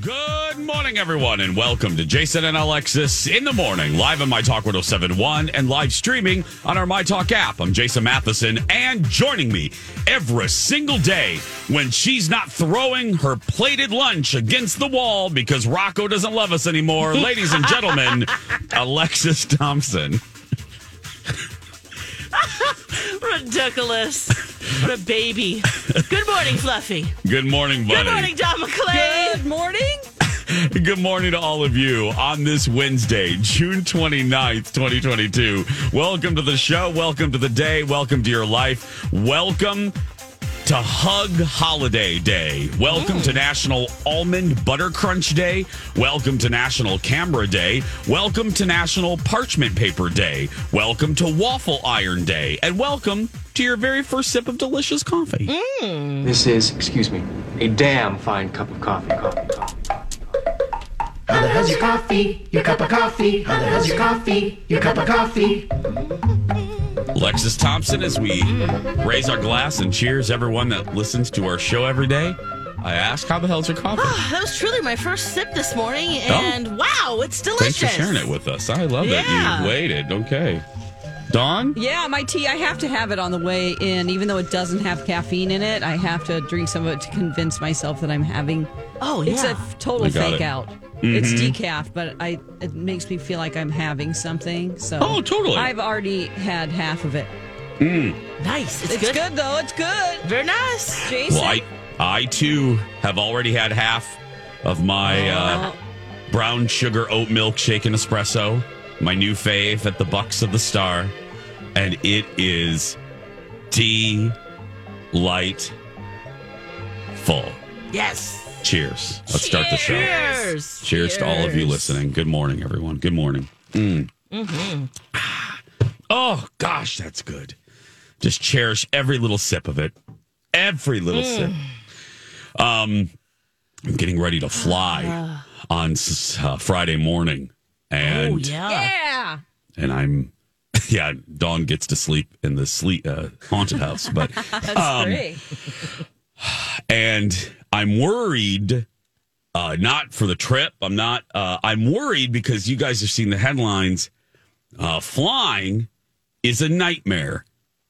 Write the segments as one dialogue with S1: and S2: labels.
S1: Good morning, everyone, and welcome to Jason and Alexis in the morning, live on My Talk 1071 and live streaming on our My Talk app. I'm Jason Matheson, and joining me every single day when she's not throwing her plated lunch against the wall because Rocco doesn't love us anymore, ladies and gentlemen, Alexis Thompson.
S2: Ridiculous. What a baby. Good morning, Fluffy.
S1: Good morning, buddy.
S2: Good morning, Don McClain.
S3: Good morning.
S1: Good morning to all of you on this Wednesday, June 29th, 2022. Welcome to the show. Welcome to the day. Welcome to your life. Welcome to Hug Holiday Day. Welcome to mm. National Almond Butter Crunch Day. Welcome to National Camera Day. Welcome to National Parchment Paper Day. Welcome to Waffle Iron Day. And welcome to your very first sip of delicious coffee. Mm.
S4: This is, excuse me, a damn fine cup of coffee. Coffee, coffee.
S5: How the hell's your coffee? Your cup of coffee? How the hell's your coffee? Your cup of coffee?
S1: Alexis Thompson, as we raise our glass and cheers everyone that listens to our show every day, I ask, how the hell's your coffee?
S2: Ah, that was truly my first sip this morning, oh. and wow, it's delicious.
S1: Thanks for sharing it with us. I love that
S2: Yeah.
S1: you waited. Okay. Dawn?
S3: Yeah, my tea, I have to have it on the way in. Even though it doesn't have caffeine in it, I have to drink some of it to convince myself that I'm having.
S2: Oh,
S3: It's a total
S1: I
S3: fake
S1: it.
S3: out. It's decaf, but I it makes me feel like I'm having something. So
S1: Oh, totally.
S3: I've already had half of it.
S2: nice. It's,
S3: It's
S2: good.
S3: good. though. It's good.
S2: Very nice.
S3: Jason.
S1: Well, I, I too have already had half of my uh, brown sugar oat milk shaken espresso, my new fave at the Bucks of the Star, and it is tea light full.
S2: Yes.
S1: Cheers. Let's start the show.
S2: Cheers.
S1: Cheers to all of you listening. Good morning, everyone. Good morning. Mm. Ah. Oh, gosh, that's good. Just cherish every little sip of it. Every little sip. Um, I'm getting ready to fly on uh, Friday morning, and
S2: Oh, yeah.
S3: yeah.
S1: and I'm yeah. Dawn gets to sleep in the sleep uh, haunted house, but
S3: That's
S1: Um,
S3: great.
S1: And I'm worried. Uh, not for the trip. I'm not. Uh, I'm worried because you guys have seen the headlines. Uh, flying is a nightmare.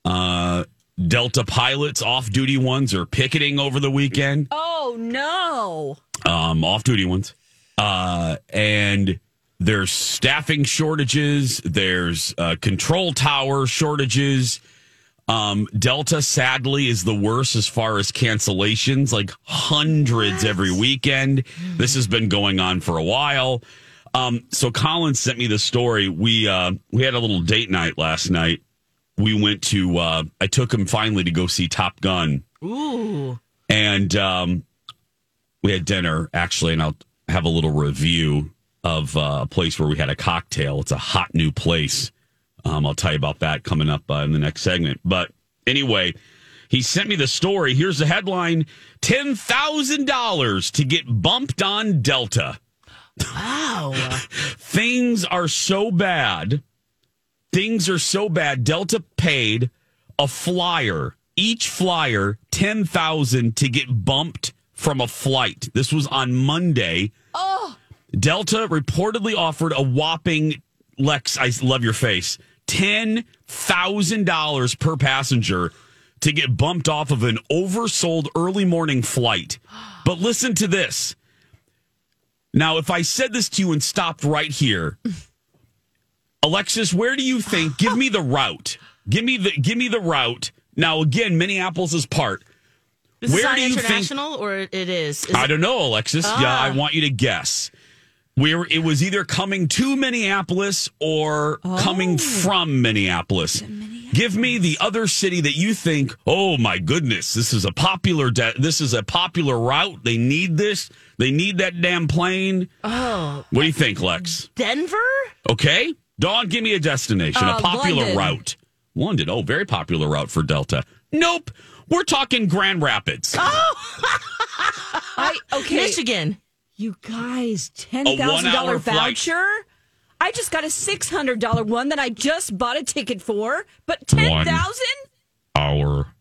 S1: Uh, Delta pilots, off-duty ones, are picketing over the weekend.
S3: Oh no.
S1: Um, off-duty ones, uh, and there's staffing shortages. There's uh, control tower shortages. Um, Delta sadly is the worst as far as cancellations, like hundreds every weekend. This has been going on for a while. Um, so Colin sent me the story. We uh, we had a little date night last night. We went to. Uh, I took him finally to go see Top Gun,
S2: Ooh.
S1: and um, we had dinner actually, and I'll have a little review of uh, a place where we had a cocktail. It's a hot new place. Um, I'll tell you about that coming up uh, in the next segment. But anyway, he sent me the story. Here's the headline: ten thousand dollars to get bumped on Delta.
S2: Wow.
S1: Things are so bad. Things are so bad. Delta paid a flyer, each flyer, ten thousand to get bumped from a flight. This was on Monday.
S3: Oh.
S1: Delta reportedly offered a whopping Lex. I love your face. Ten thousand dollars per passenger to get bumped off of an oversold early morning flight. But listen to this. Now, if I said this to you and stopped right here, Alexis, where do you think? Give me the route. Give me the give me the route. Now, again, Minneapolis is part.
S2: This
S1: Where
S2: is
S1: do you think-
S2: international, or it is? is
S1: I don't know, Alexis. Yeah,
S2: Ah.
S1: I want you to guess. Where it was either coming to Minneapolis or coming from Minneapolis. Give me the other city that you think, oh my goodness, this is a popular de- this is a popular route. They need this. They need that damn plane.
S2: Oh,
S1: What do you think, Lex?
S2: Denver?
S1: Okay. Dawn, give me a destination,
S3: Uh,
S1: a popular
S3: London.
S1: route. London. Oh, very popular route for Delta. Nope. We're talking Grand Rapids.
S3: I okay.
S2: Michigan.
S3: You guys, ten
S1: thousand dollar
S3: thousand
S1: one-hour
S3: dollar
S1: flight.
S3: voucher. I just got a six hundred dollar one that I just bought a ticket for, but ten thousand.
S1: Hour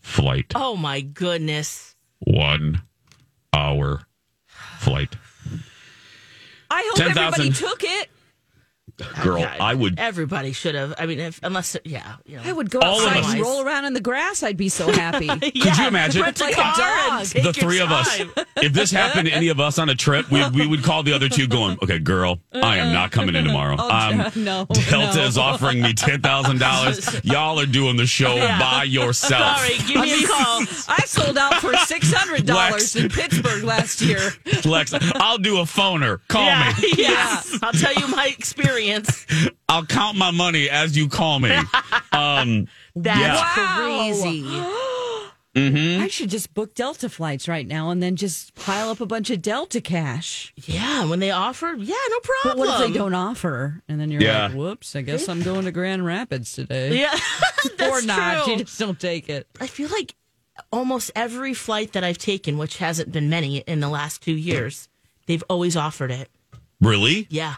S1: flight.
S2: Oh my goodness.
S1: One hour flight.
S3: I hope
S1: 10,000.
S3: everybody took it.
S1: Girl,
S2: Yeah,
S1: I would
S2: Everybody should have. I mean, if, unless, yeah, you know.
S3: I would go
S1: All
S3: outside and roll around in the grass. I'd be so happy.
S1: Could you imagine?
S2: Rent a
S3: Like
S2: car and
S3: dog.
S2: take
S1: the
S2: your
S1: three of us. If this happened to any of us on a trip, we, we would call the other two going, okay, girl, I am not coming in tomorrow. Um,
S3: no,
S1: Delta
S3: no.
S1: is offering me $10,000. Y'all are doing the show
S2: Yeah.
S1: by yourself.
S2: Sorry, give me a call.
S3: I sold out for six hundred dollars in Pittsburgh last year.
S1: Lex, I'll do a phoner. Call
S2: yeah,
S1: me.
S2: yeah. I'll tell you my experience.
S1: I'll count my money as you call me. Um,
S2: That's
S1: Yeah.
S2: crazy.
S1: Mm-hmm.
S3: I should just book Delta flights right now and then just pile up a bunch of Delta cash.
S2: Yeah, when they offer, yeah, no problem.
S3: But
S2: problem.
S3: what if they don't offer? And then you're
S1: Yeah.
S3: like, whoops, I guess I'm going to Grand Rapids today.
S2: Yeah, that's
S3: or not.
S2: true.
S3: You just don't take it.
S2: I feel like almost every flight that I've taken, which hasn't been many in the last two years, they've always offered it.
S1: really?
S2: Yeah,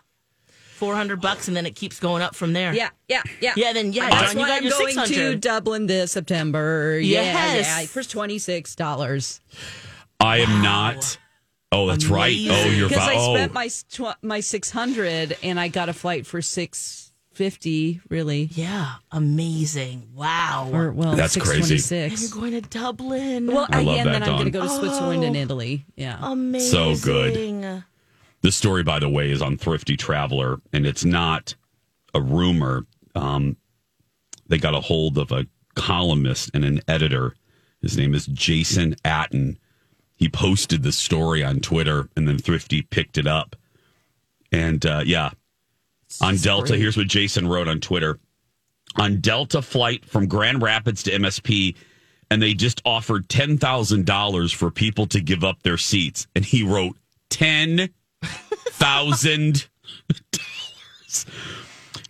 S2: four hundred bucks, and then it keeps going up from there.
S3: Yeah, yeah, yeah.
S2: Yeah, then, yeah,
S3: That's
S2: John, you
S3: why
S2: got
S3: I'm
S2: your
S3: going to Dublin this September.
S2: Yes.
S3: yeah, for twenty six dollars.
S1: I am not. Oh, that's right. Oh, you're
S3: Because I
S1: oh.
S3: spent my tw- my six hundred and I got a flight for six fifty. Really,
S2: Yeah, amazing. Wow.
S3: or well,
S1: That's
S3: six
S1: crazy.
S3: twenty
S2: and
S3: six.
S2: you're going to Dublin.
S3: Well,
S1: I
S3: I
S1: love
S3: and
S1: that,
S3: then I'm going to go to Switzerland and
S2: Oh.
S3: Italy. Yeah.
S2: amazing.
S1: So good. This story, by the way, is on Thrifty Traveler, and it's not a rumor. Um, they got a hold of a columnist and an editor. His name is Jason Atten. He posted the story on Twitter, and then Thrifty picked it up. And uh, yeah, on Delta, here's what Jason wrote on Twitter. On Delta flight from Grand Rapids to MSP, and they just offered ten thousand dollars for people to give up their seats. And he wrote ten thousand dollars.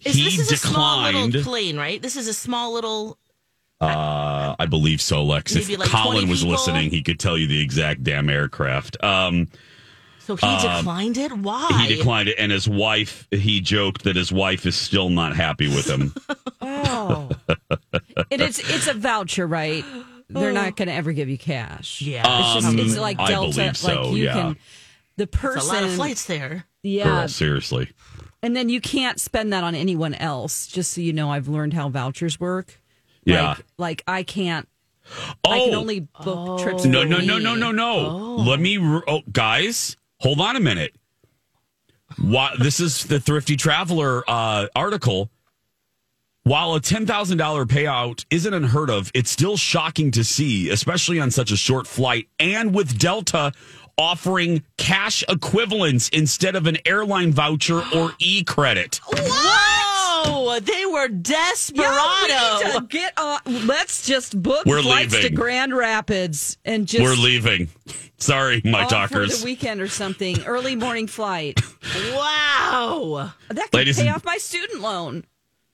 S2: Is,
S1: He
S2: this is a small little plane, right? This is a small little.
S1: Uh, I believe so, Lex.
S2: Maybe
S1: if
S2: like
S1: Colin was
S2: people?
S1: listening, he could tell you the exact damn aircraft. Um,
S2: So he declined it. Why?
S1: he declined it, and his wife. He joked that his wife is still not happy with him.
S3: Oh, and it's it's a voucher, right? They're not going to ever give you cash.
S2: Yeah.
S3: it's just
S1: Um,
S3: it's like
S1: I
S3: Delta.
S1: believe so,
S3: like you
S1: yeah.
S3: can, the
S2: There's
S3: person,
S2: a lot of flights there.
S3: yeah,
S1: Girl, seriously.
S3: and then you can't spend that on anyone else. Just so you know, I've learned how vouchers work.
S1: Yeah.
S3: like, like I can't.
S1: Oh,
S3: I can only book trips.
S1: No,
S3: for
S1: no, no, no, no, no. Let me. Oh, guys, hold on a minute. Why, this is the Thrifty Traveler uh, article. While a $10,000 payout isn't unheard of, it's still shocking to see, especially on such a short flight and with Delta offering cash equivalents instead of an airline voucher or e credit.
S2: Whoa! They were desperado.
S3: Yeah, we get on. Let's just book
S1: We're
S3: flights to. Grand Rapids and just
S1: We're leaving. Sorry, my
S3: off for
S1: talkers.
S3: the weekend or something. Early morning flight.
S2: wow!
S3: That could
S1: Ladies
S3: pay
S1: and-
S3: off my student loan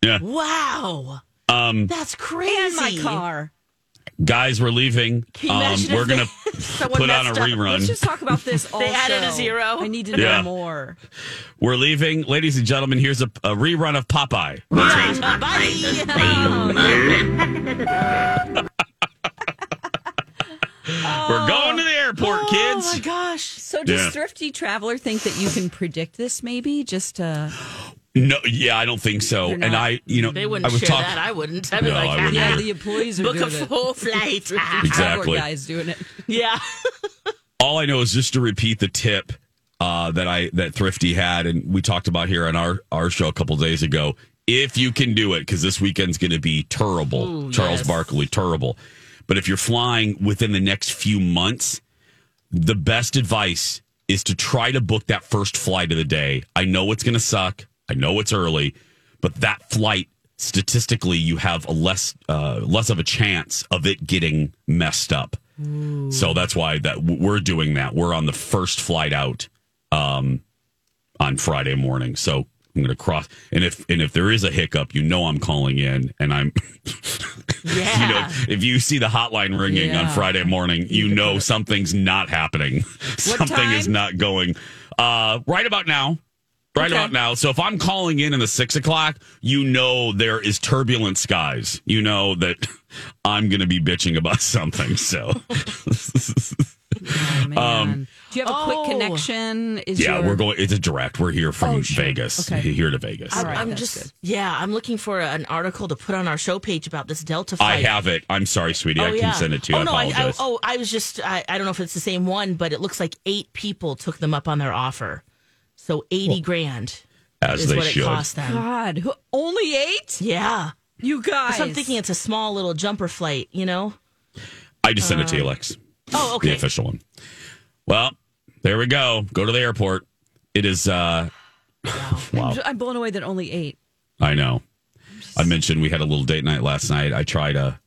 S1: Yeah.
S2: Wow!
S1: Um,
S2: That's crazy.
S3: and my car.
S1: Guys, we're leaving. Um, we're going to put on a
S2: up?
S1: rerun.
S3: Let's just talk about this. All
S2: They added a zero.
S3: I need to
S1: Yeah.
S3: know more.
S1: We're leaving. Ladies and gentlemen, here's a, a rerun of Popeye. Bye. We're going to the airport,
S2: Oh
S1: kids.
S2: Oh my gosh!
S3: So does
S1: Yeah.
S3: Thrifty Traveler think that you can predict this? Maybe just uh,
S1: No, yeah, I don't think so.
S3: You're
S1: And I, you know,
S2: They
S1: I
S2: wouldn't I
S1: was
S2: share
S1: talking.
S2: that. I wouldn't. I'd be
S1: No,
S2: like,
S1: I wouldn't
S3: yeah, the employees are
S2: book a
S3: doing it.
S2: full flight.
S3: Thrifty Traveler
S1: Exactly.
S3: guys doing it.
S2: yeah.
S1: All I know is just to repeat the tip uh, that I that Thrifty had, and we talked about here on our our show a couple days ago. If you can do it, because this weekend's going to be terrible.
S2: Ooh,
S1: Charles
S2: yes.
S1: Barkley, terrible. But if you're flying within the next few months, the best advice is to try to book that first flight of the day. I know it's going to suck. I know it's early, but that flight statistically you have a less uh, less of a chance of it getting messed up. So that's why that we're doing that. We're on the first flight out um, on Friday morning. So I'm going to cross, and if and if there is a hiccup, you know I'm calling in, and I'm,
S2: Yeah.
S1: you know, if you see the hotline ringing on Friday morning, you know something's not happening. Something is not going. Uh, right about now. Right
S3: Okay.
S1: about now. So if I'm calling in in the six o'clock, you know there is turbulent skies. You know that I'm going to be bitching about something. So
S3: Oh, man. Um, Do you have a
S2: Oh.
S3: quick connection? Is
S1: yeah,
S3: your-
S1: we're going. It's a direct. We're here from
S3: Oh, sure.
S1: Vegas.
S3: Okay.
S1: Here to Vegas.
S2: I'm, I'm just
S3: good.
S2: yeah. I'm looking for an article to put on our show page about this Delta flight.
S1: I have it. I'm sorry, sweetie. Oh, I can send it to you.
S2: Oh
S1: I
S2: no, I, I, oh, I was just I, I don't know if it's the same one, but it looks like eight people took them up on their offer. So eighty grand
S1: As
S2: is
S1: they
S2: what
S1: should.
S2: it cost them.
S3: God, who- only eight?
S2: Yeah,
S3: You guys.
S2: so I'm thinking it's a small little jumper flight. You know?
S1: I just sent it to you, Lex.
S2: Oh, okay.
S1: The official one. Well, there we go. Go to the airport. It is. uh Wow.
S3: I'm blown away that only eight.
S1: I know. I mentioned we had a little date night last night. I tried a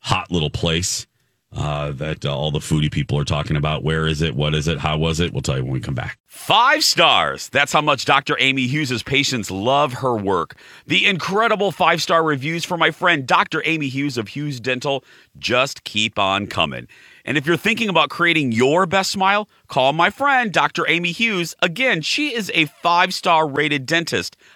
S1: hot little place uh, that uh, all the foodie people are talking about. Where is it? What is it? How was it? We'll tell you when we come back.
S6: Five stars. That's how much Dr. Amy Hughes' patients love her work. The incredible five star reviews for my friend Dr. Amy Hughes of Hughes Dental just keep on coming. And if you're thinking about creating your best smile, call my friend Dr. Amy Hughes. Again, she is a five star rated dentist.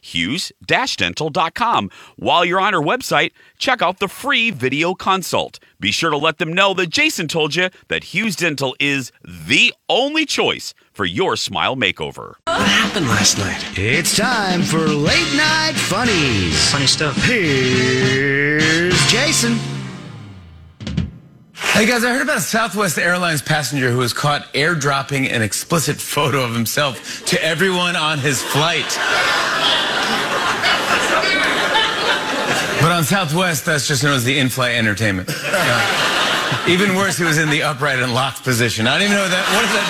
S6: hughes-dental.com. While you're on our website, check out the free video consult. Be sure to let them know that Jason told you that Hughes Dental is the only choice for your smile makeover.
S4: What happened last night?
S5: It's time for late night funnies.
S4: Funny stuff.
S5: Here's Jason.
S7: Hey guys, I heard about a Southwest Airlines passenger who was caught airdropping an explicit photo of himself to everyone on his flight. But on Southwest, that's just known as the in-flight entertainment. Even worse, he was in the upright and locked position. I don't even know what that. What does that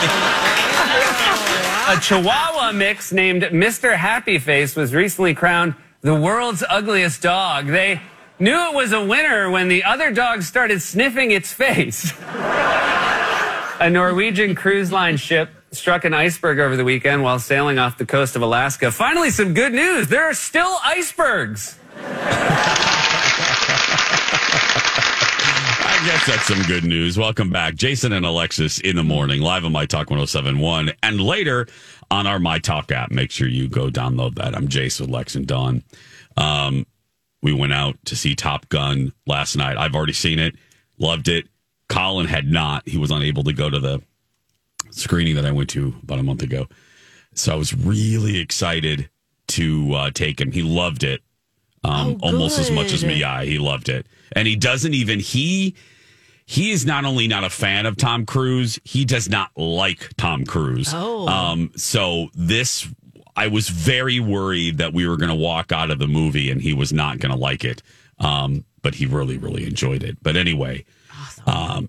S7: mean?
S8: A Chihuahua mix named Mr. Happy Face was recently crowned the world's ugliest dog. They knew it was a winner when the other dog started sniffing its face. a Norwegian cruise line ship struck an iceberg over the weekend while sailing off the coast of Alaska. Finally, some good news. There are still icebergs.
S1: I guess that's some good news. Welcome back. Jason and Alexis in the morning, live on My Talk 1071, and later on our My Talk app. Make sure you go download that. I'm Jason Lex and Dawn. Um, we went out to see Top Gun last night. I've already seen it, loved it. Colin had not. He was unable to go to the screening that I went to about a month ago. So I was really excited to uh, take him. He loved it um,
S2: Oh,
S1: almost as much as me. Yeah, he loved it, and he doesn't even he he is not only not a fan of Tom Cruise, he does not like Tom Cruise.
S2: Oh.
S1: um, so this I was very worried that we were going to walk out of the movie and he was not going to like it. Um, but he really, really enjoyed it. But anyway, um,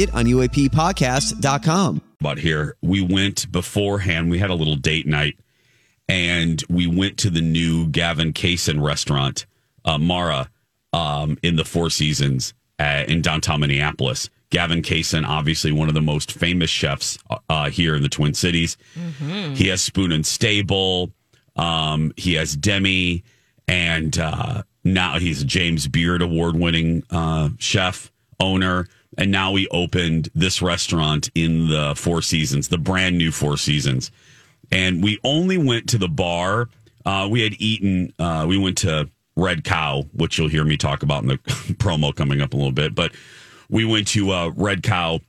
S9: it on UAPpodcast.com.
S1: But here, we went beforehand. We had a little date night, and we went to the new Gavin Kaysen restaurant, uh, Mara, um, in the Four Seasons uh, in downtown Minneapolis. Gavin Kaysen, obviously one of the most famous chefs uh, here in the Twin Cities. He has Spoon and Stable. Um, he has Demi, and uh, now he's a James Beard award winning uh, chef owner. And now we opened this restaurant in the Four Seasons, the brand new Four Seasons. And we only went to the bar. Uh, we had eaten, uh, we went to Red Cow, which you'll hear me talk about in the promo coming up a little bit. But we went to uh, Red Cow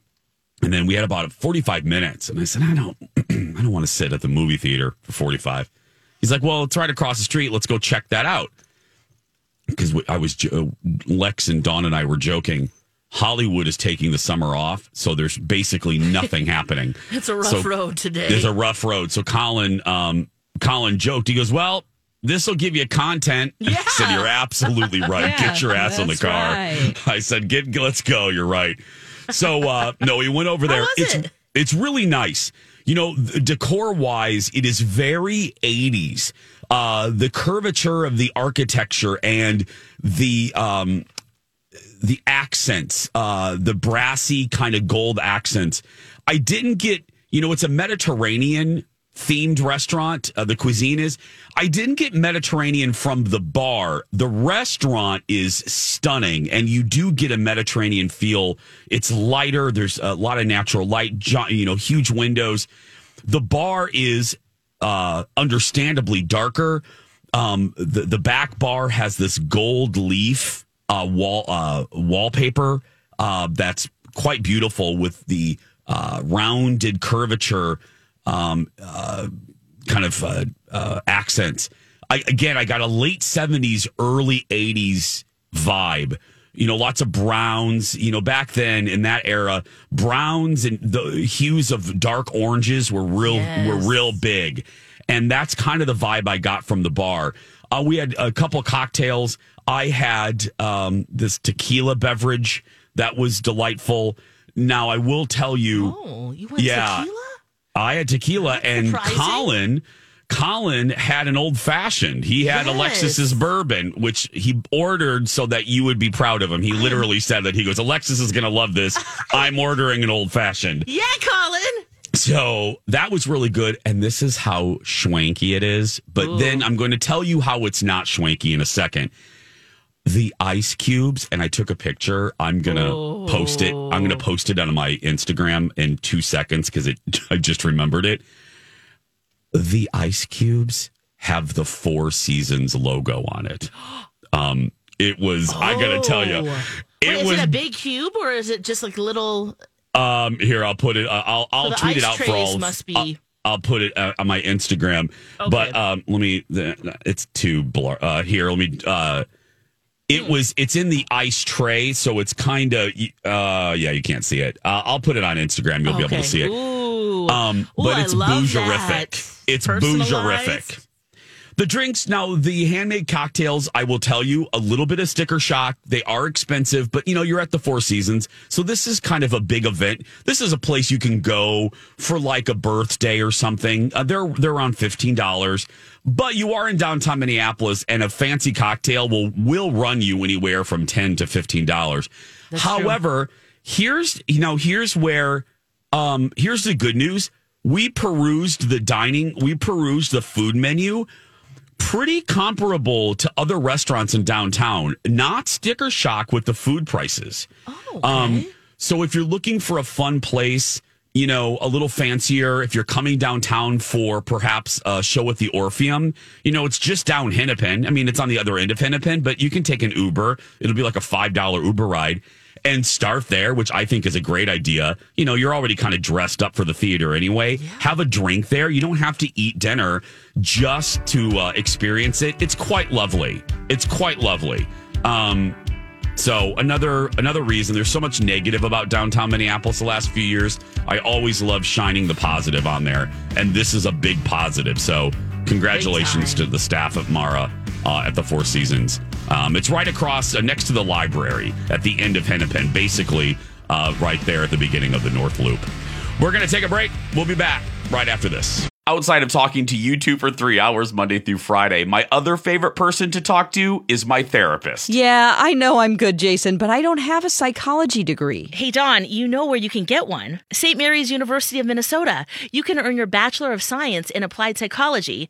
S1: and then we had about 45 minutes. And I said, I don't, I don't want to sit at the movie theater for 45. He's like, well, it's right across the street. Let's go check that out. Because I was, Lex and Dawn and I were joking. Hollywood is taking the summer off, so there's basically nothing happening.
S2: It's a rough
S1: So
S2: road today.
S1: There's a rough road. So Colin, um, Colin joked. He goes, "Well, this will give you content." I said, "You're absolutely right.
S3: Yeah,
S1: Get your ass in the car."
S3: right.
S1: I said, "Get, let's go." You're right. So uh, no, he went over there. it's
S2: it?
S1: it's really nice. You know, decor wise, it is very 80s. Uh, the curvature of the architecture and the um, the accents, uh, the brassy kind of gold accents. I didn't get, you know, it's a Mediterranean themed restaurant. Uh, the cuisine is. I didn't get Mediterranean from the bar. The restaurant is stunning, and you do get a Mediterranean feel. It's lighter. There's a lot of natural light. You know, huge windows. The bar is uh, understandably darker. Um, the the back bar has this gold leaf uh, wall uh, wallpaper uh, that's quite beautiful with the uh, rounded curvature um, uh, kind of uh, accents. I, again, I got a late seventies, early eighties vibe. You know, lots of browns. You know, back then in that era, browns and the hues of dark oranges were real
S2: Yes.
S1: were real big, and that's kind of the vibe I got from the bar. Uh, we had a couple cocktails. I had um, this tequila beverage that was delightful. Now I will tell you,
S2: oh, you went
S1: Yeah.
S2: tequila?
S1: I had tequila, and
S2: surprising.
S1: Colin. Colin had an old fashioned. He had
S2: Yes.
S1: Alexis's bourbon, which he ordered so that you would be proud of him. He literally said that he goes, Alexis is going to love this. I'm ordering an old fashioned.
S2: Yeah, Colin.
S1: So that was really good. And this is how schwanky it is. But then I'm going to tell you how it's not schwanky in a second. The ice cubes, and I took a picture. I'm going to post it. I'm going to post it on my Instagram in two seconds because it I just remembered it. The ice cubes have the Four Seasons logo on it. Um, it was, I got to tell you,
S2: Oh.
S1: it
S2: Wait, is
S1: was
S2: it a big cube or is it just like little?
S1: Um, here I'll put it. Uh, I'll I'll
S2: the
S1: tweet it out for all.
S2: must be-
S1: I'll, I'll put it uh, on my Instagram. But um, let me. The, it's too blur. Uh, here, let me. Uh, it
S2: Hmm.
S1: was. It's in the ice tray, so it's kind of. Uh, yeah, you can't see it. Uh, I'll put it on Instagram. You'll be able to see it.
S2: Ooh.
S1: Um,
S2: Ooh,
S1: but it's
S2: love
S1: bougerific. It's
S2: Personalized.
S1: The drinks now, the handmade cocktails, I will tell you a little bit of sticker shock. They are expensive, but you know, you're at the Four Seasons. So this is kind of a big event. This is a place you can go for like a birthday or something. Uh, they're, they're around $15, but you are in downtown Minneapolis and a fancy cocktail will, will run you anywhere from 10 to $15. However, here's, you know, here's where, um, here's the good news. We perused the dining, we perused the food menu pretty comparable to other restaurants in downtown. Not sticker shock with the food prices.
S2: Oh,
S1: Um, so if you're looking for a fun place, you know, a little fancier, if you're coming downtown for perhaps a show at the Orpheum, you know, it's just down Hennepin. I mean, it's on the other end of Hennepin, but you can take an Uber. It'll be like a $5 Uber ride. And start there, which I think is a great idea. You know, you're already kind of dressed up for the theater anyway. Have a drink there. You don't have to eat dinner just to uh, experience it. It's quite lovely. It's quite lovely. Um, so another another reason there's so much negative about downtown Minneapolis the last few years. I always love shining the positive on there, and this is a big positive. So congratulations to the staff of Mara uh, at the Four Seasons. Um, it's right across uh, next to the library at the end of Hennepin, basically uh, right there at the beginning of the North Loop. We're going to take a break. We'll be back right after this.
S6: Outside of talking to you two for three hours Monday through Friday, my other favorite person to talk to is my therapist.
S10: Yeah, I know I'm good, Jason, but I don't have a psychology degree.
S2: Hey, Don, you know where you can get one. St. Mary's University of Minnesota. You can earn your Bachelor of Science in Applied Psychology,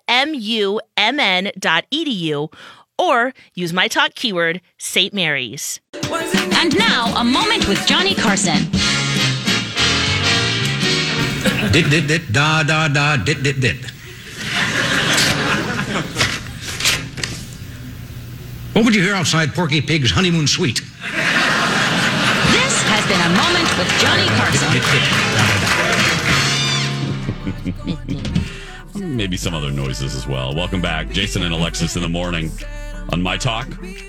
S2: smumn.edu or use my talk keyword, St. Mary's.
S11: And now, a moment with Johnny Carson.
S12: Dit, dit, dit, da, da, da, dit, dit, dit. What would you hear outside Porky Pig's honeymoon suite?
S11: This has been a moment with Johnny Carson.
S1: Maybe some other noises as well. Welcome back, Jason and Alexis in the morning on My Talk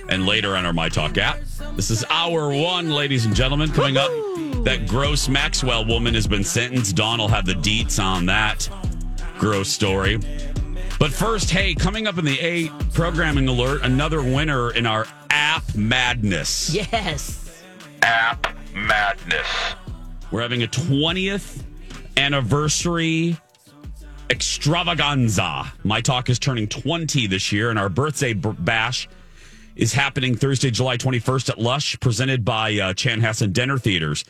S1: and later on our My Talk app. This is hour one, ladies and gentlemen. Coming up, that gross Maxwell woman has been sentenced. Dawn will have the deets on that gross story. But first, hey, coming up in the eight programming alert, another winner in our app madness.
S2: Yes.
S1: App madness. We're having a 20th anniversary extravaganza. My Talk is turning 20 this year, and our birthday b- bash is happening Thursday, July 21st at Lush, presented by uh, Chanhassen Dinner Theaters.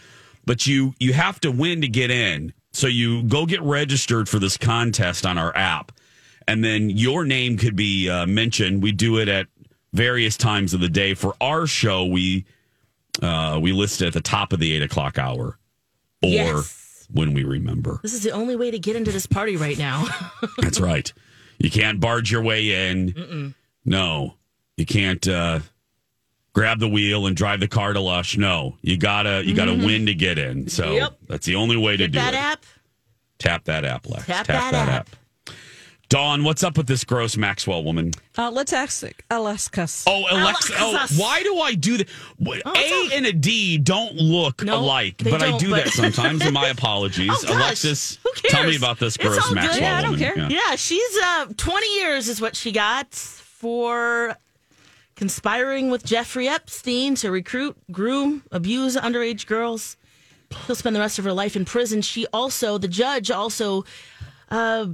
S1: But you you have to win to get in, so you go get registered for this contest on our app, and then your name could be uh, mentioned. We do it at various times of the day. For our show, we uh, we list it at the top of the eight o'clock hour, or
S2: Yes.
S1: When we remember.
S2: This is the only way to get into this party right now.
S1: That's right. You can't barge your way in.
S2: Mm-mm.
S1: No, you can't uh, grab the wheel and drive the car to Lush. No, you gotta you gotta
S2: Mhm.
S1: win to get in. So
S2: Yep.
S1: that's the only way to
S2: Get
S1: do
S2: that
S1: it.
S2: app.
S1: Tap that app, Lex.
S2: Tap that app.
S1: Dawn, what's up with this gross Maxwell woman?
S3: Uh, let's ask Alexis.
S1: Oh, Alexa. Oh, why do I do that? What- A and a D don't look
S2: No,
S1: alike, but I
S2: don't, but-
S1: that sometimes. and my apologies.
S2: Oh.
S1: Alexis, tell me about this
S2: It's
S1: gross
S2: all good.
S1: Maxwell
S2: Yeah, I don't
S1: woman.
S2: care. Yeah. she's uh, 20 years is what she got for conspiring with Jeffrey Epstein to recruit, groom, abuse underage girls. She'll spend the rest of her life in prison. She also, the judge also uh,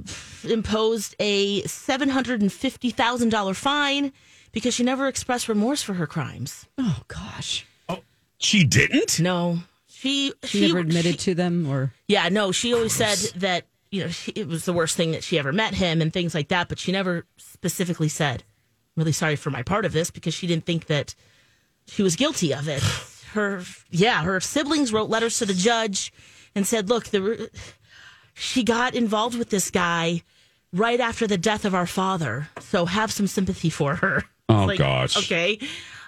S2: imposed a $750,000 fine because she never expressed remorse for her crimes.
S3: Oh gosh.
S1: Oh, She didn't?
S2: No. She
S3: She, never admitted to them, or
S2: Yeah, no, she always said that you know she, it was the worst thing that she ever met him and things like that, but she never specifically said, "I'm really sorry for my part of this," because she didn't think that she was guilty of it. Her, yeah, her siblings wrote letters to the judge and said, "Look, the she got involved with this guy right after the death of our father, so have some sympathy for her."
S1: Oh,
S2: Like,
S1: gosh.
S2: Okay,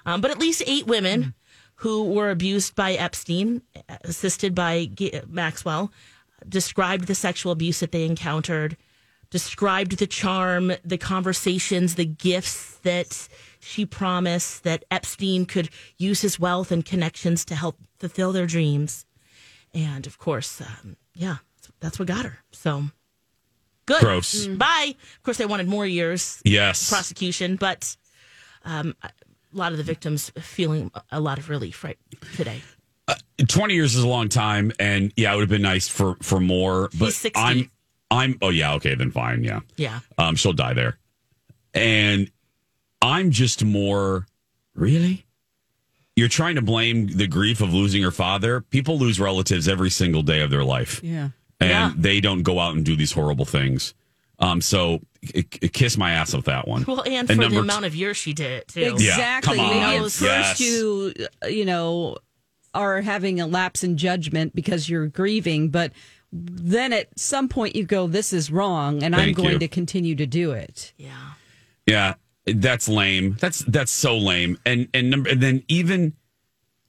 S2: um, but at least eight women who were abused by Epstein, assisted by G- Maxwell, described the sexual abuse that they encountered, described the charm, the conversations, the gifts that she promised that Epstein could use his wealth and connections to help fulfill their dreams. And of course, um, yeah, that's what got her. So good.
S1: Gross.
S2: Bye. Of course, they wanted more years
S1: Yes.
S2: prosecution, but um, a lot of the victims feeling a lot of relief right today.
S1: 20 years is a long time and yeah it would have been nice for for more but
S2: He's 60.
S1: i'm i'm oh yeah okay then fine yeah
S2: Yeah.
S1: um she'll die there and i'm just more really you're trying to blame the grief of losing her father. People lose relatives every single day of their life.
S3: Yeah.
S1: And
S2: Yeah.
S1: they don't go out and do these horrible things. Um, so it, it- kiss my ass with that one.
S2: Well, and for
S1: number
S2: the
S1: t-
S2: amount of years she did it too.
S3: Exactly.
S1: come
S3: Maybe
S1: on.
S3: at first
S1: Yes.
S3: you, uh, you know, are having a lapse in judgment because you're grieving, but then at some point you go, "This is wrong," and I'm going
S1: you.
S3: to continue to do it.
S2: Yeah.
S1: Yeah, that's lame. That's that's so lame. And and number and then even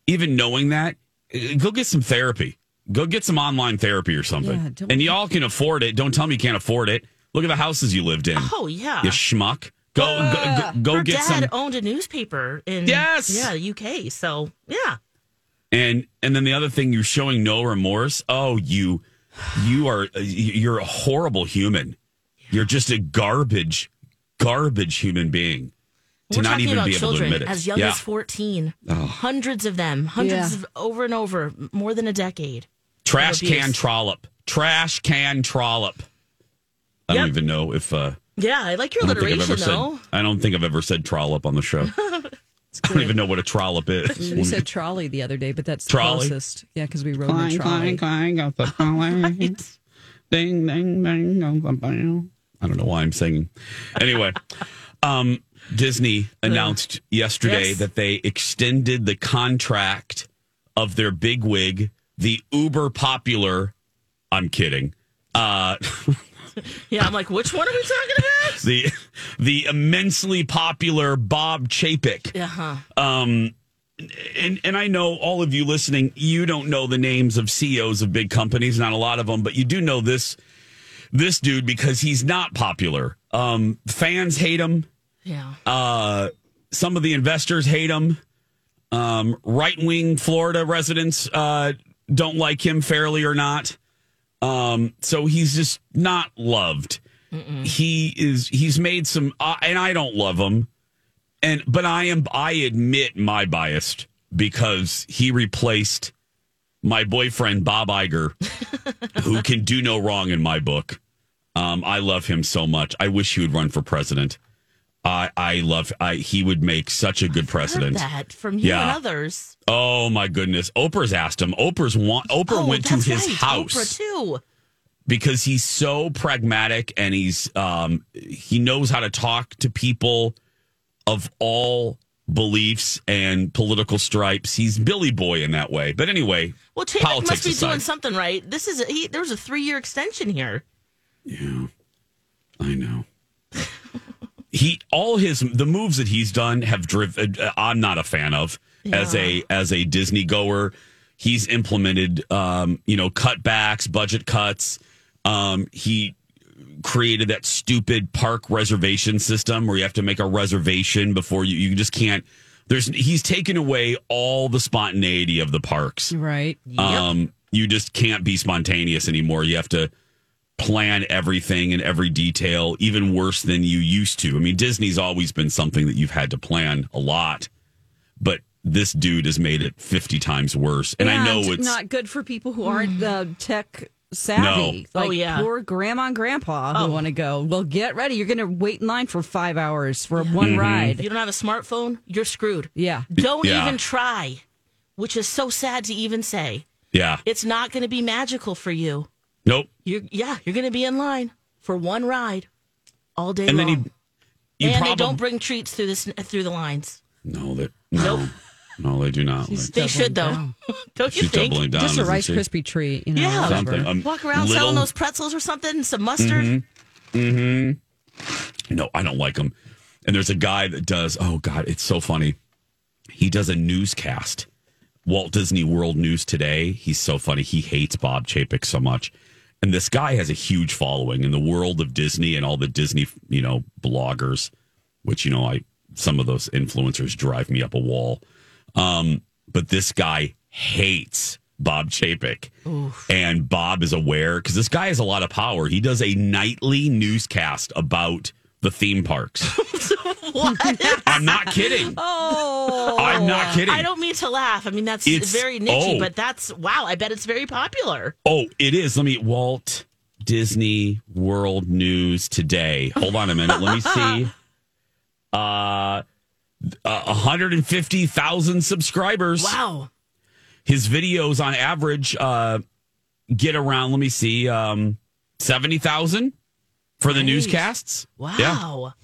S1: even knowing that, eh, go get some therapy. Go get some online therapy or something.
S3: Yeah,
S1: and y'all can afford it. Don't tell me you can't afford it. Look at the houses you lived in.
S2: Oh yeah.
S1: You schmuck. Go go, go, ah, go
S2: Her
S1: get
S2: dad
S1: some.
S2: owned a newspaper in
S1: Yes!
S2: yeah UK. So yeah.
S1: And and then the other thing, you're showing no remorse. Oh, you you are uh, you're a horrible human. You're just a garbage garbage human being. To
S2: We're
S1: not
S2: talking
S1: even
S2: about
S1: be able to
S2: children
S1: admit it.
S2: as young
S1: yeah.
S2: as 14.
S1: Oh.
S2: Hundreds of them, hundreds
S3: Yeah.
S2: of over and over, more than a decade.
S1: Trash can trollop. Trash can trollop. I don't even know if uh,
S2: Yeah, I like your
S1: I don't I've
S2: alliteration though.
S1: said I don't think I've ever said trollop on the show. I don't even know what a trollop is.
S3: We said trolley the other day, but that's the closest. Yeah, because we rode in a trolley.
S1: clang of the trolley. Ding ding ding of the bell. I don't know why I'm singing. Anyway, um, Disney announced yesterday
S2: Yes.
S1: that they extended the contract of their bigwig, the uber popular. I'm kidding. Uh,
S2: Yeah, I'm like, which one are we talking about?
S1: the the immensely popular Bob Chapek.
S2: Yeah, huh.
S1: Um, and and I know all of you listening, you don't know the names of CEOs of big companies, not a lot of them, but you do know this this dude because he's not popular. Um, fans hate him.
S2: Yeah.
S1: Uh, some of the investors hate him. Um, right wing Florida residents uh, don't like him, fairly or not. Um, so he's just not loved. He is. He's made some, uh, and I don't love him. And but I am. I admit my biased because he replaced my boyfriend Bob Iger, who can do no wrong in my book. Um, I love him so much. I wish he would run for president. I I love. I he would make such a good
S2: Heard
S1: president.
S2: that from you
S1: Yeah.
S2: and others.
S1: Oh my goodness! Oprah's asked him. Oprah's want. Oprah
S2: oh,
S1: went to his
S2: right.
S1: house
S2: Oprah too.
S1: because he's so pragmatic and he's um he knows how to talk to people of all beliefs and political stripes. He's Billy Boy in that way. But anyway,
S2: Well, Chapek must be
S1: aside.
S2: doing something right. This is a, he, there was a three year extension here.
S1: Yeah, I know. He all his the moves that he's done have driven. Uh, I'm not a fan of as a as a Disney goer. He's implemented, um, you know, cutbacks, budget cuts. Um, he created that stupid park reservation system where you have to make a reservation before you you just can't. There's he's taken away all the spontaneity of the parks.
S3: Right.
S1: Um, you just can't be spontaneous anymore. You have to plan everything and every detail, even worse than you used to. I mean, Disney's always been something that you've had to plan a lot, but this dude has made it 50 times worse. And, I know it's
S3: not good for people who aren't uh, tech savvy.
S1: No.
S3: Like
S2: Oh, yeah.
S3: poor grandma and grandpa who want to go. Well, get ready. You're going to wait in line for five hours for one
S1: Mm-hmm.
S3: ride.
S2: If you don't have a smartphone, you're screwed.
S3: Yeah.
S2: Don't
S1: Yeah.
S2: even try, which is so sad to even say.
S1: yeah.
S2: It's not going to be magical for you.
S1: Nope.
S2: You're, yeah, you're going to be in line for one ride all day
S1: And then
S2: long.
S1: he, you
S2: and
S1: probably
S2: they don't bring treats through this through the lines.
S1: no that no no they do not. Like,
S2: They should though. don't you
S1: she's
S2: think?
S1: doubling down.
S3: Just a Rice
S1: she?
S3: Krispie treat, you know.
S2: Yeah.
S3: whatever.
S1: Something. Um,
S2: Walk around
S1: little-
S2: selling those pretzels or something, some mustard. Mm-hmm.
S1: No, I don't like them. And there's a guy that does. Oh God, it's so funny. He does a newscast, Walt Disney World News Today. He's so funny. He hates Bob Chapek so much, and this guy has a huge following in the world of Disney and all the Disney, you know, bloggers. Which you know, I some of those influencers drive me up a wall. Um, but this guy hates Bob Chapek. And Bob is aware because this guy has a lot of power. He does a nightly newscast about the theme parks.
S2: What?
S1: I'm not kidding.
S3: Oh.
S1: I'm not kidding.
S2: I don't mean to laugh. I mean that's
S1: It's-
S2: very nichey,
S1: oh.
S2: but that's wow. I bet it's very popular.
S1: Oh, it is. Let me Walt Disney World News today. Hold on a minute. Let me see. Uh uh, 150,000 subscribers.
S2: Wow.
S1: His videos on average uh, get around, let me see, um, 70,000 for the
S2: Nice.
S1: newscasts. Yeah.
S2: Wow.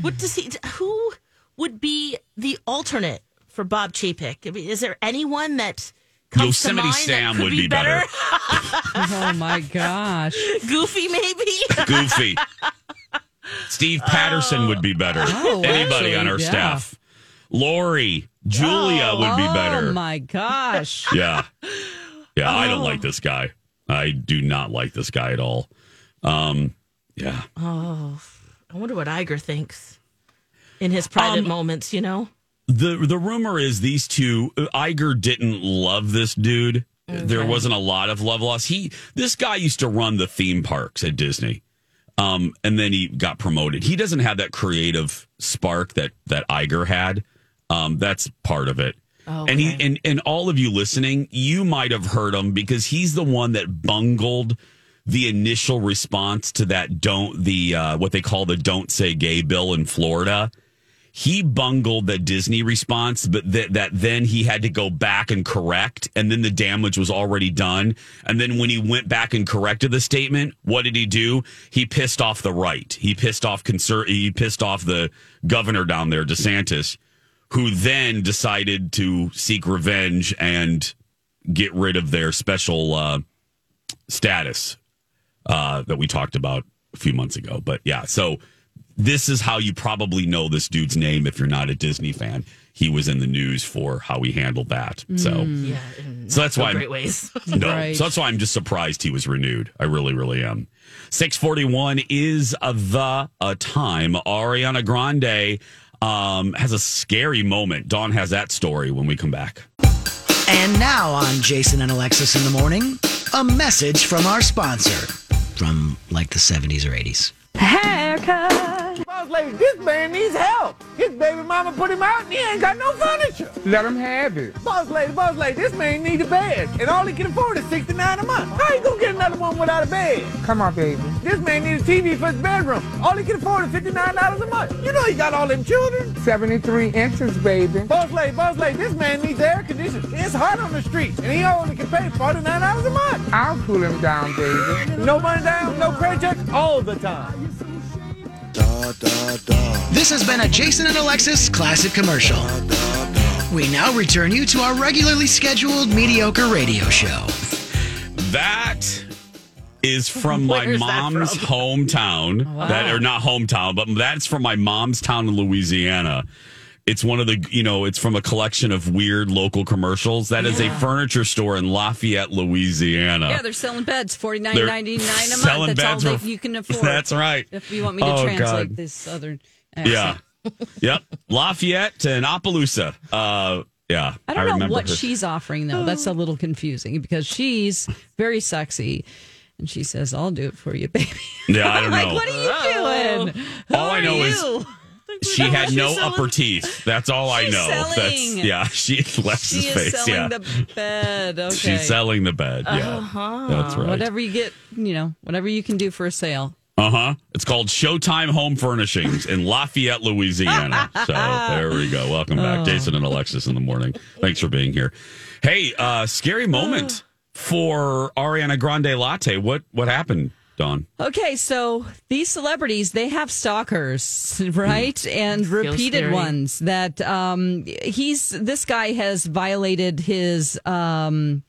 S2: What does he? Who would be the alternate for Bob Chapek? I mean, is there anyone that comes
S1: Yosemite
S2: to mind
S1: Sam
S2: that could
S1: would
S2: be,
S1: be better.
S3: oh my gosh.
S2: Goofy, maybe.
S1: Goofy. Steve Patterson would be better.
S3: Oh,
S1: Anybody on our
S3: yeah.
S1: staff. Lori, Julia would be better.
S3: Oh my gosh.
S1: Yeah. Yeah, I don't
S2: Oh.
S1: like this guy. I do not like this guy at all. Um, yeah.
S2: Oh, I wonder what Iger thinks in his private
S1: Um,
S2: moments. You know.
S1: The the rumor is these two Iger didn't love this dude. There wasn't a lot of love lost. He this guy used to run the theme parks at Disney. Um, and then he got promoted. He doesn't have that creative spark that that Iger had. Um, that's part of it. And he and, and all of you listening, you might have heard him because he's the one that bungled the initial response to that don't the uh, what they call the don't say gay bill in Florida. He bungled the Disney response, but that that then he had to go back and correct, and then the damage was already done. And then when he went back and corrected the statement, what did he do? He pissed off the right. He pissed off conser- He pissed off the governor down there, DeSantis, who then decided to seek revenge and get rid of their special uh, status uh, that we talked about a few months ago. But yeah, so this is how you probably know this dude's name if you're not a Disney fan. He was in the news for how he handled that. So,
S2: Yeah.
S1: so that's
S2: not
S1: why I'm-
S2: great ways.
S1: no,
S3: Right.
S1: so that's why I'm just surprised he was renewed. I really, really am. 641 is uh, the uh, time. Ariana Grande um, has a scary moment. Dawn has that story when we come back.
S13: And now on Jason and Alexis in the morning, a message from our sponsor from like the 70s or 80s.
S14: Haircut. Boss lady, this man needs help. His baby mama put him out and he ain't got no furniture. Let him have it. Boss lady, boss lady, this man needs a bed. And all he can afford is 69 a month. How you gonna get another one without a bed? Come on, baby. This man needs a TV for his bedroom. All he can afford is $59 a month. You know he got all them children. 73 inches, baby. Boss lady, boss lady, this man needs air conditioning. It's hot on the street. And he only can pay $49 a month. I'll cool him down, baby. No money down, no credit check, all the time.
S13: This has been a Jason and Alexis classic commercial. We now return you to our regularly scheduled mediocre radio show.
S1: That is from my
S13: Where's that
S1: mom's
S13: from?
S1: hometown.
S13: Wow.
S1: That or not hometown, but that's from my mom's town in Louisiana. It's one of the you know, it's from a collection of weird local commercials. That is a furniture store in Lafayette, Louisiana.
S3: Yeah, they're selling beds forty nine ninety nine a month.
S1: selling
S3: That's all
S1: beds
S3: they,
S1: for-
S3: you can afford.
S1: That's right.
S3: If you want me to
S1: Oh,
S3: translate
S1: God.
S3: this other
S1: Yeah.
S3: accent.
S1: yep. Lafayette and Opelousas. Uh yeah.
S3: I don't know
S1: remember
S3: what
S1: her.
S3: she's offering though. That's a little confusing because she's very sexy. And she says, I'll do it for you, baby.
S1: Yeah, I don't
S3: like,
S1: know.
S3: what are you doing?
S1: All I know is she had no upper teeth. That's all I know.
S3: selling.
S1: That's yeah. She Alexis
S3: She is
S1: face.
S3: selling
S1: yeah,
S3: the bed. Okay.
S1: she's selling the bed. Yeah,
S3: Uh-huh.
S1: that's right.
S3: Whatever you get, you know, whatever you can do for a sale.
S1: Uh huh. It's called Showtime Home Furnishings in Lafayette, Louisiana. So there we go. Welcome back,
S3: Oh.
S1: Jason and Alexis in the morning. Thanks for being here. Hey, uh, scary moment for Ariana Grande Latte. What what happened, Dawn?
S3: Okay, so these celebrities, they have stalkers, right? And repeated
S2: scary.
S3: ones that um he's this guy has violated his um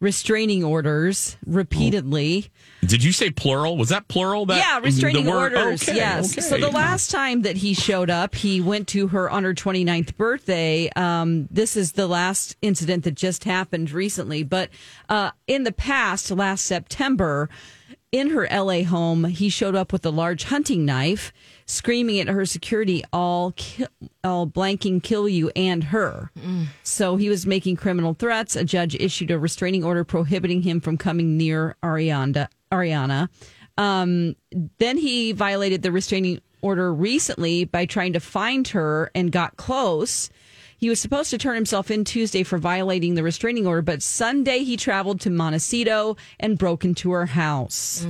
S3: restraining orders repeatedly.
S1: Did you say plural? Was that plural? That
S3: yeah, restraining
S1: the word-
S3: orders.
S1: Okay,
S3: yes.
S1: okay.
S3: So the last time that he showed up, he went to her on her 29th birthday. Um, this is the last incident that just happened recently. But uh, in the past, last September, in her LA home, he showed up with a large hunting knife, screaming at her security, "I'll kill, I'll blanking kill you and her." So he was making criminal threats. A judge issued a restraining order prohibiting him from coming near Ariana. Ariana. Um, then he violated the restraining order recently by trying to find her and got close. He was supposed to turn himself in Tuesday for violating the restraining order, but Sunday he traveled to Montecito and broke into her house.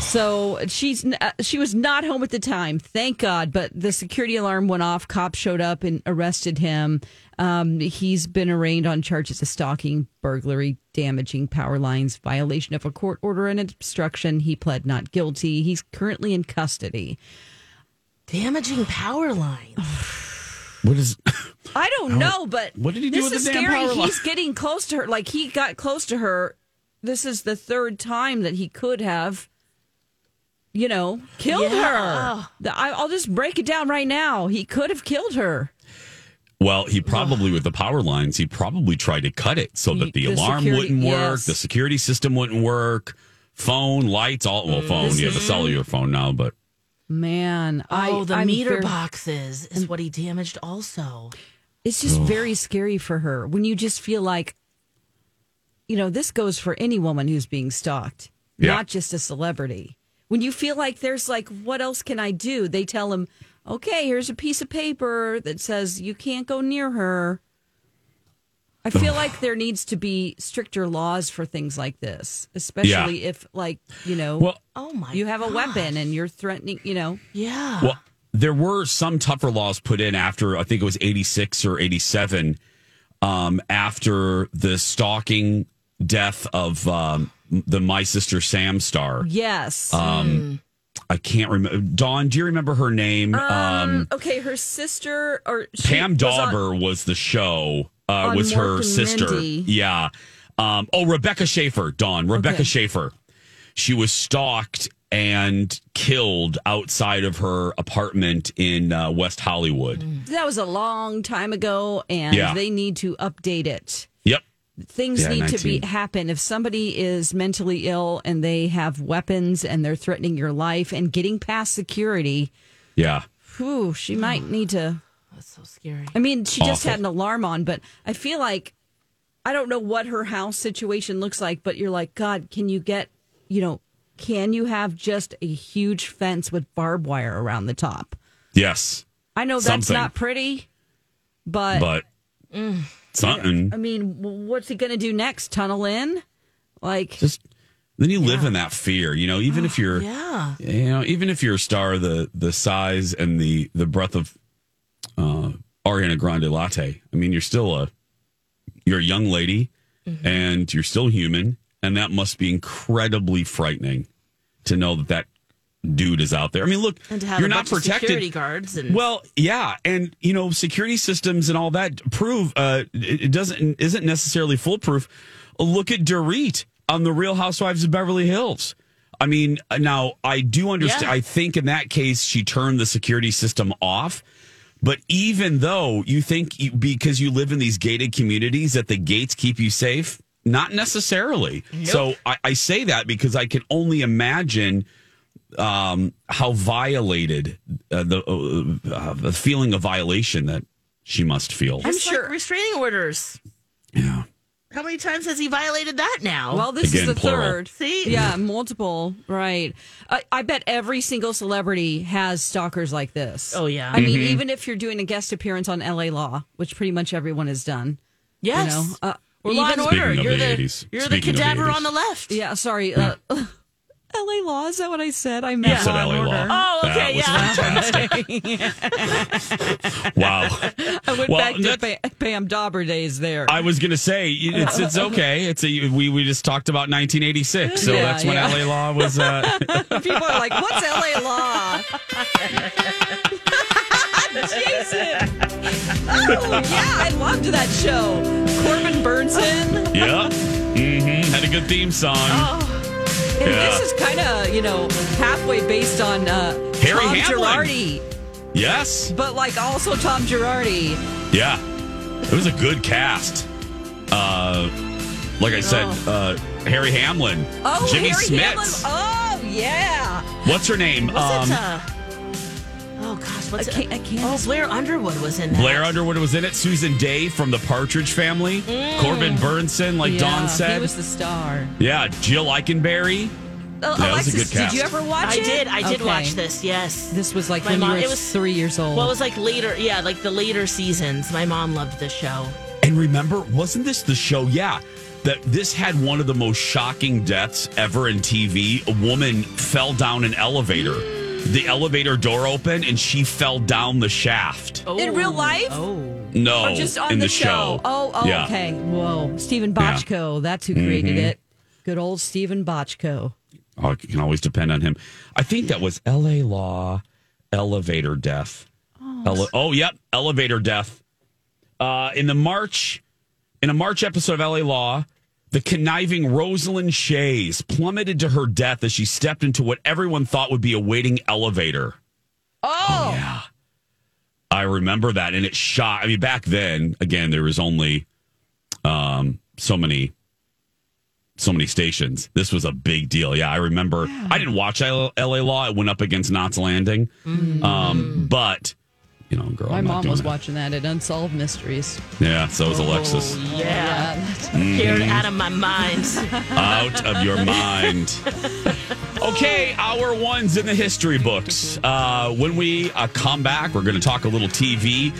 S3: So she's uh, she was not home at the time, thank God. But the security alarm went off. Cops showed up and arrested him. Um, he's been arraigned on charges of stalking, burglary, damaging power lines, violation of a court order, and obstruction. He pled not guilty. He's currently in custody.
S2: Damaging power lines.
S1: What is?
S3: I don't know, but
S1: what did he do
S3: this
S1: with
S3: is
S1: damn
S3: scary.
S1: power?
S3: He's getting close to her. Like he got close to her. This is the third time that he could have, you know, killed
S2: Yeah.
S3: her. The- I, I'll just break it down right now. He could have killed her.
S1: Well, he probably with the power lines, he probably tried to cut it so that the,
S3: The
S1: alarm
S3: security-
S1: wouldn't work,
S3: yes.
S1: the security system wouldn't work, phone, lights, all well, mm. phone.
S3: This
S1: You have a cellular phone now, but
S3: Man, I,
S2: oh, the
S3: I'm
S2: meter
S3: very-
S2: boxes is what he damaged also.
S3: It's just very scary for her when you just feel like, you know, this goes for any woman who's being stalked,
S1: Yeah.
S3: not just a celebrity. When you feel like there's like, what else can I do? They tell him, okay, here's a piece of paper that says you can't go near her. I feel like there needs to be stricter laws for things like this, especially if, like, you know,
S1: Well-
S2: Oh my
S3: you have a weapon and you're threatening, you know.
S2: Yeah.
S1: well, there were some tougher laws put in after I think it was 86 or 87 um, after the stalking death of um, the My Sister Sam star.
S3: Yes.
S1: Um, I can't remember. Dawn, do you remember her name?
S3: Um, okay, her sister or she
S1: Pam
S3: was on-
S1: Dawber was the show. Uh, was her sister?
S3: Mindy.
S1: Yeah. Um, oh, Rebecca Schaeffer. Dawn. Rebecca
S3: Okay.
S1: Schaeffer. She was stalked and killed outside of her apartment in uh, West Hollywood.
S3: That was a long time ago, and
S1: Yeah.
S3: they need to update it.
S1: Yep.
S3: Things
S1: Yeah,
S3: need to be happen. If somebody is mentally ill and they have weapons and they're threatening your life and getting past security,
S1: Yeah.
S3: whew, she might need to.
S2: That's so scary.
S3: I mean, she just had an alarm on, but I feel like I don't know what her house situation looks like, but you're like, God, can you get, you know, can you have just a huge fence with barbed wire around the top?
S1: Yes.
S3: I know that's
S1: Something.
S3: not pretty, but
S1: But mm. something.
S3: I mean, what's he going to do next? Tunnel in? Like,
S1: Just then you live in that fear. You know, even if ah, you're
S2: Yeah.
S1: you know, even if you're a star the the size and the the breadth of uh Ariana Grande latte, I mean, you're still a you're a young lady and you're still human, and that must be incredibly frightening to know that that dude is out there. I mean, look,
S2: And to have
S1: you're not protected.
S2: security guards and
S1: Well, yeah, and you know, security systems and all that prove uh, it it doesn't isn't necessarily foolproof. Look at Dorit on the Real Housewives of Beverly Hills. I mean, now I do understand.
S2: Yeah.
S1: I think in that case she turned the security system off. But even though you think you, because you live in these gated communities that the gates keep you safe, not necessarily. So I, I say that because I can only imagine um, how violated uh, the uh, uh, the feeling of violation that she must feel.
S2: I'm sure restraining orders.
S1: Yeah.
S2: How many times has he violated that now?
S3: well, this
S1: Again,
S3: is the
S1: plural.
S3: third.
S2: See?
S3: Yeah, multiple. Right. I, I bet every single celebrity has stalkers like this.
S2: Oh, yeah.
S3: I mean,
S1: Mm-hmm.
S3: even if you're doing a guest appearance on LA Law, which pretty much everyone has done.
S2: yes.
S3: You know, uh,
S2: or Law and Order. You're
S1: the
S2: the, you're the
S1: Speaking the
S2: cadaver
S1: 80s.
S2: on the left.
S3: Yeah, sorry. Uh, LA Law, is that what I said? I meant
S1: You said
S3: Law and
S1: LA Law.
S3: Order.
S2: Oh, okay,
S1: That was
S2: yeah.
S1: fantastic. wow.
S3: I went
S1: Well,
S3: back to
S1: that's-
S3: Pam Dawber days there.
S1: I was gonna say it's it's okay. It's a we we just talked about 1986, so
S3: Yeah,
S1: that's when
S3: yeah.
S1: LA Law was. Uh,
S3: People are like, what's LA Law? Jason. Oh, yeah, I loved that show. Corbin Bernsen.
S1: yeah, hmm had a good theme song.
S3: And
S1: Yeah.
S3: this is kind of, you know, halfway based on uh,
S1: Harry
S3: Tom
S1: Hamlin.
S3: Girardi,
S1: Yes,
S3: but like also Tom Girardi.
S1: yeah, it was a good cast. Uh, like I said, uh, Harry Hamlin,
S3: Oh,
S1: Jimmy
S3: Harry
S1: Smits.
S3: Hamlin. Oh, yeah.
S1: What's her name?
S2: Was
S1: Um,
S2: it, uh, oh, gosh. What's
S3: I can't- I
S2: it?
S3: can't-
S2: Oh, Blair Underwood was in that.
S1: Blair Underwood was in it. Susan Dey from the Partridge Family. Corbin Bernsen, like
S3: yeah,
S1: Dawn said.
S3: He was the star.
S1: yeah, Jill Eikenberry.
S3: Uh,
S1: Yeah, it was a
S3: Alexis,
S1: good cast.
S3: did you ever watch
S2: I
S3: it?
S2: did. I did
S3: Okay.
S2: watch this. Yes.
S3: This was like
S2: My
S3: when
S2: mom-
S3: you were
S2: it was-
S3: three years old.
S2: Well, it was like later. Yeah, like the later seasons. My mom loved this show.
S1: And remember, wasn't this the show? Yeah, that this had one of the most shocking deaths ever in TV. A woman fell down an elevator. The elevator door opened and she fell down the shaft.
S3: In real life?
S1: No,
S3: or just on
S1: in
S3: the,
S1: the,
S3: show. Oh, oh
S1: Yeah.
S3: okay. Whoa. Steven
S1: yeah.
S3: that's who created
S1: Mhm.
S3: it. Good old Steven Bochco.
S1: Oh, you can always depend on him. I think that was L.A. Law elevator death. Ele- oh, yep, elevator death. Uh, in the March, in a March episode of L.A. Law, the conniving Rosalind Shays plummeted to her death as she stepped into what everyone thought would be a waiting elevator.
S3: Oh,
S1: yeah. I remember that, and it shot. I mean, back then, again, there was only um, so many, so many stations. This was a big deal. Yeah, I remember. I didn't watch L- L.A. Law. It went up against Knots Landing, um, but you know, girl,
S3: my
S1: I'm not
S3: mom
S1: doing
S3: was
S1: that.
S3: watching that at Unsolved Mysteries.
S1: Yeah, so was Alexis.
S2: Yeah.
S1: Mhm.
S2: Scared out of my mind.
S1: out of your mind. Okay, hour one's in the history books. Uh, when we uh, come back, we're going to talk a little TV.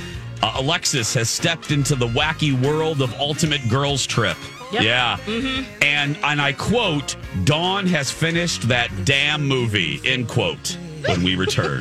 S1: Uh, Alexis has stepped into the wacky world of Ultimate Girls Trip.
S2: Yep.
S1: Yeah. And and I quote, Dawn has finished that damn movie, end quote, when we return.